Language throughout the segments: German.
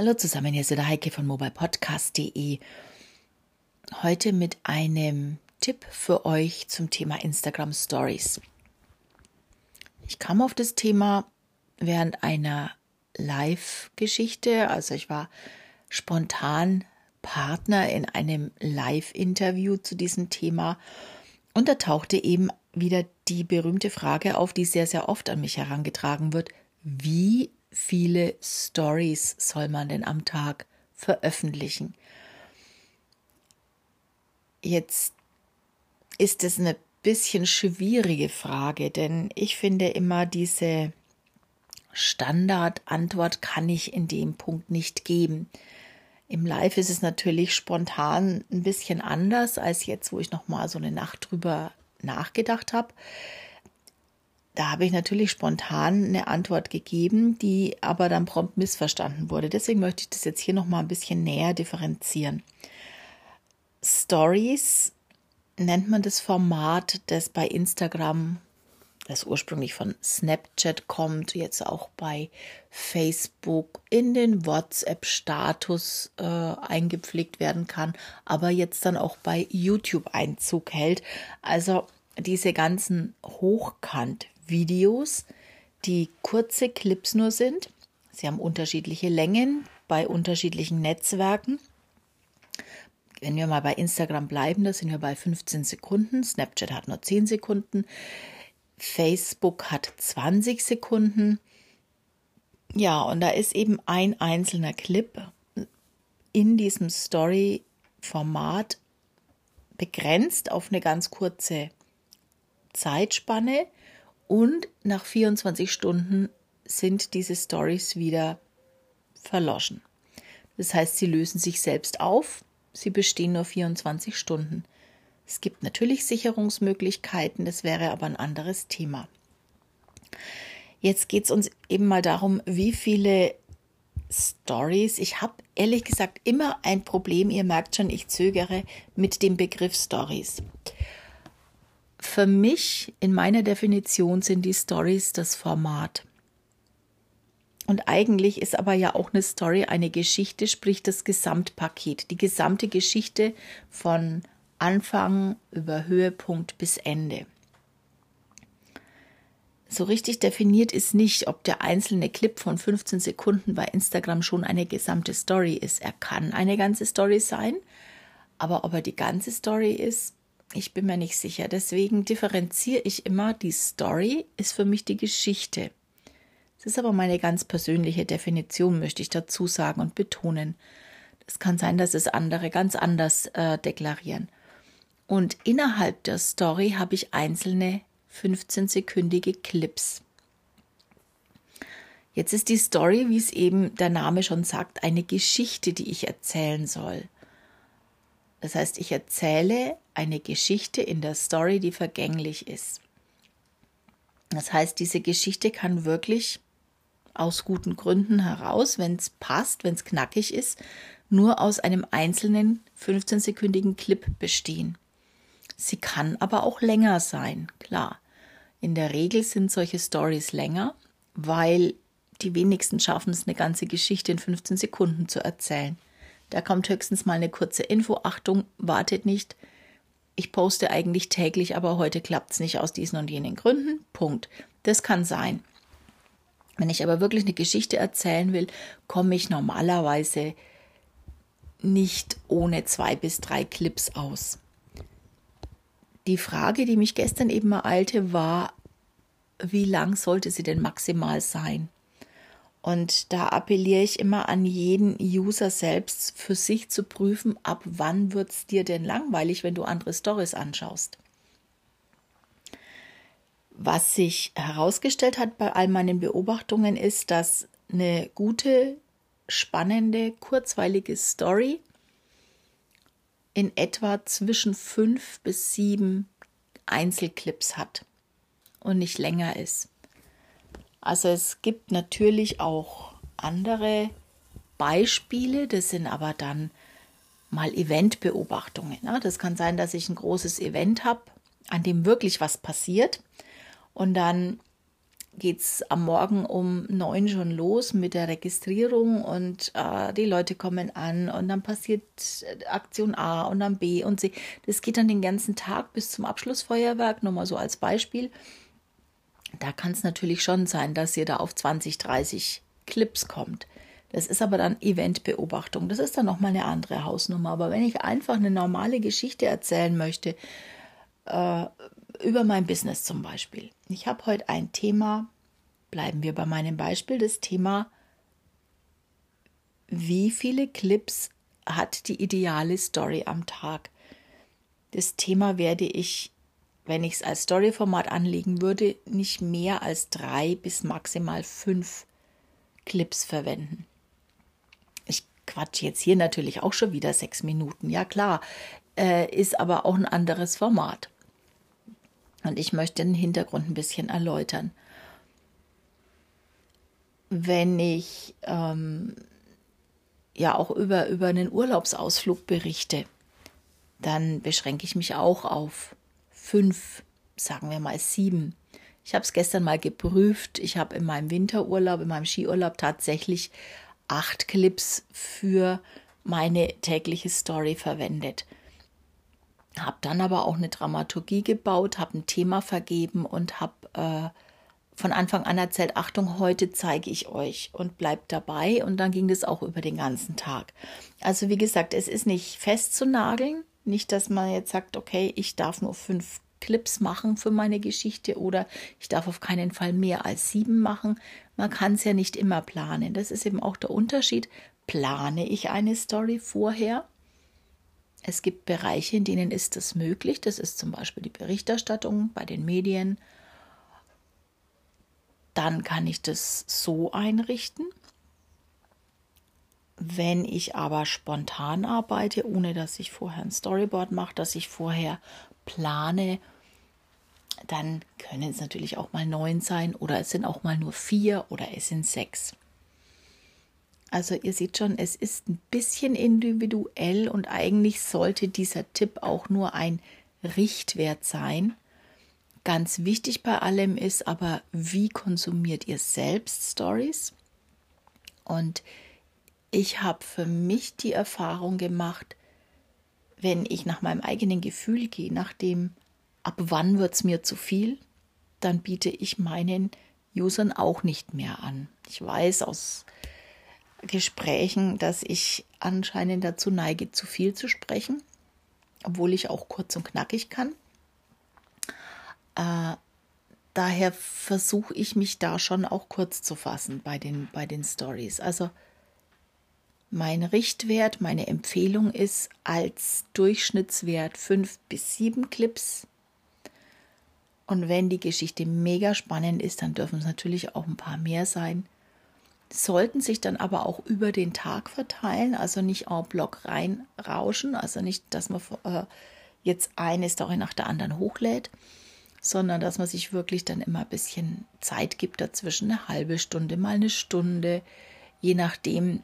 Hallo zusammen, hier ist der Heike von mobilepodcast.de. Heute mit einem Tipp für euch zum Thema Instagram Stories. Ich kam auf das Thema während einer Live-Geschichte, also ich war spontan Partner in einem Live-Interview zu diesem Thema und da tauchte eben wieder die berühmte Frage auf, die sehr, sehr oft an mich herangetragen wird. Wie viele Stories soll man denn am Tag veröffentlichen? Jetzt ist es eine bisschen schwierige Frage, denn ich finde immer diese Standardantwort kann ich in dem Punkt nicht geben. Im Live ist es natürlich spontan ein bisschen anders als jetzt, wo ich noch mal so eine Nacht drüber nachgedacht habe. Da habe ich natürlich spontan eine Antwort gegeben, die aber dann prompt missverstanden wurde. Deswegen möchte ich das jetzt hier noch mal ein bisschen näher differenzieren. Stories nennt man das Format, das bei Instagram, das ursprünglich von Snapchat kommt, jetzt auch bei Facebook in den WhatsApp-Status äh, eingepflegt werden kann, aber jetzt dann auch bei YouTube Einzug hält. Also diese ganzen Hochkant-Videos, die kurze Clips nur sind. Sie haben unterschiedliche Längen bei unterschiedlichen Netzwerken. Wenn wir mal bei Instagram bleiben, da sind wir bei 15 Sekunden. Snapchat hat nur 10 Sekunden. Facebook hat 20 Sekunden. Ja, und da ist eben ein einzelner Clip in diesem Story-Format begrenzt auf eine ganz kurze Zeitspanne und nach 24 Stunden sind diese Stories wieder verloschen. Das heißt, sie lösen sich selbst auf, sie bestehen nur 24 Stunden. Es gibt natürlich Sicherungsmöglichkeiten, das wäre aber ein anderes Thema. Jetzt geht es uns eben mal darum, wie viele Stories. Ich habe ehrlich gesagt immer ein Problem, ihr merkt schon, ich zögere mit dem Begriff Stories. Für mich, in meiner Definition, sind die Stories das Format. Und eigentlich ist aber ja auch eine Story eine Geschichte, sprich das Gesamtpaket, die gesamte Geschichte von Anfang über Höhepunkt bis Ende. So richtig definiert ist nicht, ob der einzelne Clip von 15 Sekunden bei Instagram schon eine gesamte Story ist. Er kann eine ganze Story sein, aber ob er die ganze Story ist, ich bin mir nicht sicher. Deswegen differenziere ich immer, die Story ist für mich die Geschichte. Es ist aber meine ganz persönliche Definition, möchte ich dazu sagen und betonen. Es kann sein, dass es andere ganz anders äh, deklarieren. Und innerhalb der Story habe ich einzelne 15-sekündige Clips. Jetzt ist die Story, wie es eben der Name schon sagt, eine Geschichte, die ich erzählen soll. Das heißt, ich erzähle eine Geschichte in der Story, die vergänglich ist. Das heißt, diese Geschichte kann wirklich aus guten Gründen heraus, wenn es passt, wenn es knackig ist, nur aus einem einzelnen 15-sekündigen Clip bestehen. Sie kann aber auch länger sein, klar. In der Regel sind solche Stories länger, weil die wenigsten schaffen es, eine ganze Geschichte in 15 Sekunden zu erzählen. Da kommt höchstens mal eine kurze Info. Achtung, wartet nicht. Ich poste eigentlich täglich, aber heute klappt es nicht aus diesen und jenen Gründen. Punkt. Das kann sein. Wenn ich aber wirklich eine Geschichte erzählen will, komme ich normalerweise nicht ohne zwei bis drei Clips aus. Die Frage, die mich gestern eben ereilte, war, wie lang sollte sie denn maximal sein? Und da appelliere ich immer an jeden User selbst für sich zu prüfen, ab wann wird es dir denn langweilig, wenn du andere Stories anschaust. Was sich herausgestellt hat bei all meinen Beobachtungen ist, dass eine gute, spannende, kurzweilige Story in etwa zwischen fünf bis sieben Einzelclips hat und nicht länger ist. Also es gibt natürlich auch andere Beispiele, das sind aber dann mal Eventbeobachtungen. Das kann sein, dass ich ein großes Event habe, an dem wirklich was passiert und dann geht es am Morgen um neun schon los mit der Registrierung und äh, die Leute kommen an und dann passiert äh, Aktion A und dann B und C. Das geht dann den ganzen Tag bis zum Abschlussfeuerwerk, nur mal so als Beispiel. Da kann es natürlich schon sein, dass ihr da auf 20, 30 Clips kommt. Das ist aber dann Eventbeobachtung. Das ist dann nochmal eine andere Hausnummer. Aber wenn ich einfach eine normale Geschichte erzählen möchte, äh, über mein Business zum Beispiel. Ich habe heute ein Thema, bleiben wir bei meinem Beispiel, das Thema, wie viele Clips hat die ideale Story am Tag? Das Thema werde ich, wenn ich es als Storyformat anlegen würde, nicht mehr als drei bis maximal fünf Clips verwenden. Ich quatsche jetzt hier natürlich auch schon wieder sechs Minuten, ja klar, äh, ist aber auch ein anderes Format. Und ich möchte den Hintergrund ein bisschen erläutern. Wenn ich ähm, ja auch über, über einen Urlaubsausflug berichte, dann beschränke ich mich auch auf fünf, sagen wir mal sieben. Ich habe es gestern mal geprüft. Ich habe in meinem Winterurlaub, in meinem Skiurlaub tatsächlich acht Clips für meine tägliche Story verwendet habe dann aber auch eine Dramaturgie gebaut, habe ein Thema vergeben und habe äh, von Anfang an erzählt, Achtung, heute zeige ich euch und bleibt dabei. Und dann ging das auch über den ganzen Tag. Also wie gesagt, es ist nicht festzunageln. Nicht, dass man jetzt sagt, okay, ich darf nur fünf Clips machen für meine Geschichte oder ich darf auf keinen Fall mehr als sieben machen. Man kann es ja nicht immer planen. Das ist eben auch der Unterschied. Plane ich eine Story vorher es gibt Bereiche, in denen ist das möglich. Das ist zum Beispiel die Berichterstattung bei den Medien. Dann kann ich das so einrichten. Wenn ich aber spontan arbeite, ohne dass ich vorher ein Storyboard mache, dass ich vorher plane, dann können es natürlich auch mal neun sein oder es sind auch mal nur vier oder es sind sechs. Also ihr seht schon, es ist ein bisschen individuell und eigentlich sollte dieser Tipp auch nur ein Richtwert sein. Ganz wichtig bei allem ist aber, wie konsumiert ihr selbst Stories? Und ich habe für mich die Erfahrung gemacht, wenn ich nach meinem eigenen Gefühl gehe, nach dem, ab wann wird es mir zu viel, dann biete ich meinen Usern auch nicht mehr an. Ich weiß aus Gesprächen, dass ich anscheinend dazu neige, zu viel zu sprechen, obwohl ich auch kurz und knackig kann. Äh, daher versuche ich mich da schon auch kurz zu fassen bei den, bei den Stories. Also mein Richtwert, meine Empfehlung ist als Durchschnittswert fünf bis sieben Clips. Und wenn die Geschichte mega spannend ist, dann dürfen es natürlich auch ein paar mehr sein sollten sich dann aber auch über den Tag verteilen, also nicht en bloc reinrauschen, also nicht, dass man äh, jetzt eine Story nach der anderen hochlädt, sondern dass man sich wirklich dann immer ein bisschen Zeit gibt dazwischen, eine halbe Stunde, mal eine Stunde, je nachdem,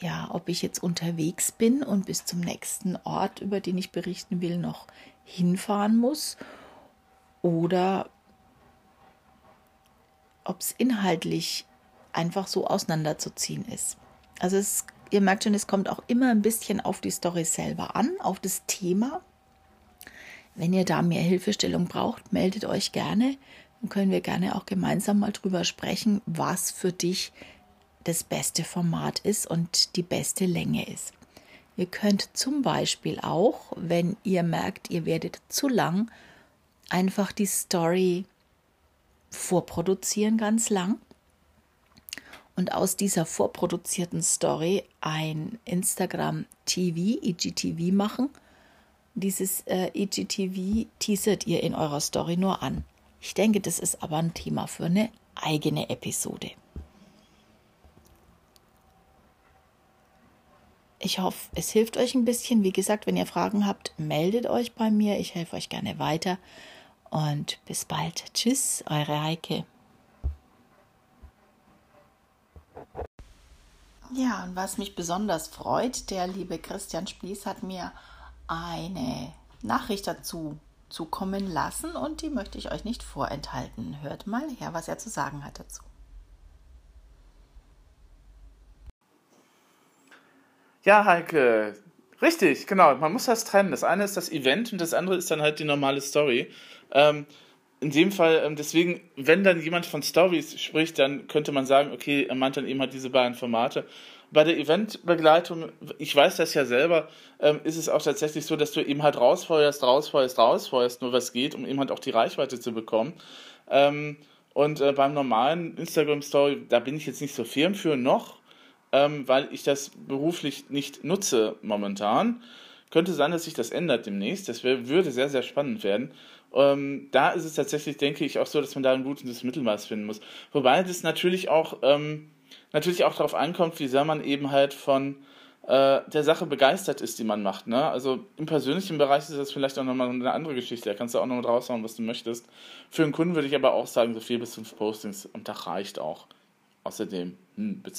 ja, ob ich jetzt unterwegs bin und bis zum nächsten Ort, über den ich berichten will, noch hinfahren muss oder ob es inhaltlich einfach so auseinanderzuziehen ist. Also es, ihr merkt schon, es kommt auch immer ein bisschen auf die Story selber an, auf das Thema. Wenn ihr da mehr Hilfestellung braucht, meldet euch gerne. Dann können wir gerne auch gemeinsam mal drüber sprechen, was für dich das beste Format ist und die beste Länge ist. Ihr könnt zum Beispiel auch, wenn ihr merkt, ihr werdet zu lang, einfach die Story vorproduzieren ganz lang und aus dieser vorproduzierten Story ein Instagram TV, IGTV machen. Dieses äh, IGTV teasert ihr in eurer Story nur an. Ich denke, das ist aber ein Thema für eine eigene Episode. Ich hoffe, es hilft euch ein bisschen. Wie gesagt, wenn ihr Fragen habt, meldet euch bei mir. Ich helfe euch gerne weiter. Und bis bald. Tschüss, eure Heike. Ja, und was mich besonders freut, der liebe Christian Spieß hat mir eine Nachricht dazu zukommen lassen und die möchte ich euch nicht vorenthalten. Hört mal her, was er zu sagen hat dazu. Ja, Heike, richtig, genau. Man muss das trennen. Das eine ist das Event und das andere ist dann halt die normale Story. Ähm, in dem Fall, ähm, deswegen, wenn dann jemand von Stories spricht, dann könnte man sagen, okay, er meint dann eben halt diese beiden Formate. Bei der Eventbegleitung, ich weiß das ja selber, ähm, ist es auch tatsächlich so, dass du eben halt rausfeuerst, rausfeuerst, rausfeuerst, nur was geht, um eben halt auch die Reichweite zu bekommen. Ähm, und äh, beim normalen Instagram-Story, da bin ich jetzt nicht so firm für noch, ähm, weil ich das beruflich nicht nutze momentan. Könnte sein, dass sich das ändert demnächst. Das wär, würde sehr, sehr spannend werden. Ähm, da ist es tatsächlich, denke ich, auch so, dass man da ein gutes Mittelmaß finden muss. Wobei das natürlich auch, ähm, natürlich auch darauf ankommt, wie sehr man eben halt von äh, der Sache begeistert ist, die man macht. Ne? Also im persönlichen Bereich ist das vielleicht auch nochmal eine andere Geschichte. Da kannst du auch noch raushauen, was du möchtest. Für einen Kunden würde ich aber auch sagen, so vier bis fünf Postings am Tag reicht auch. Außerdem hm, bezahlt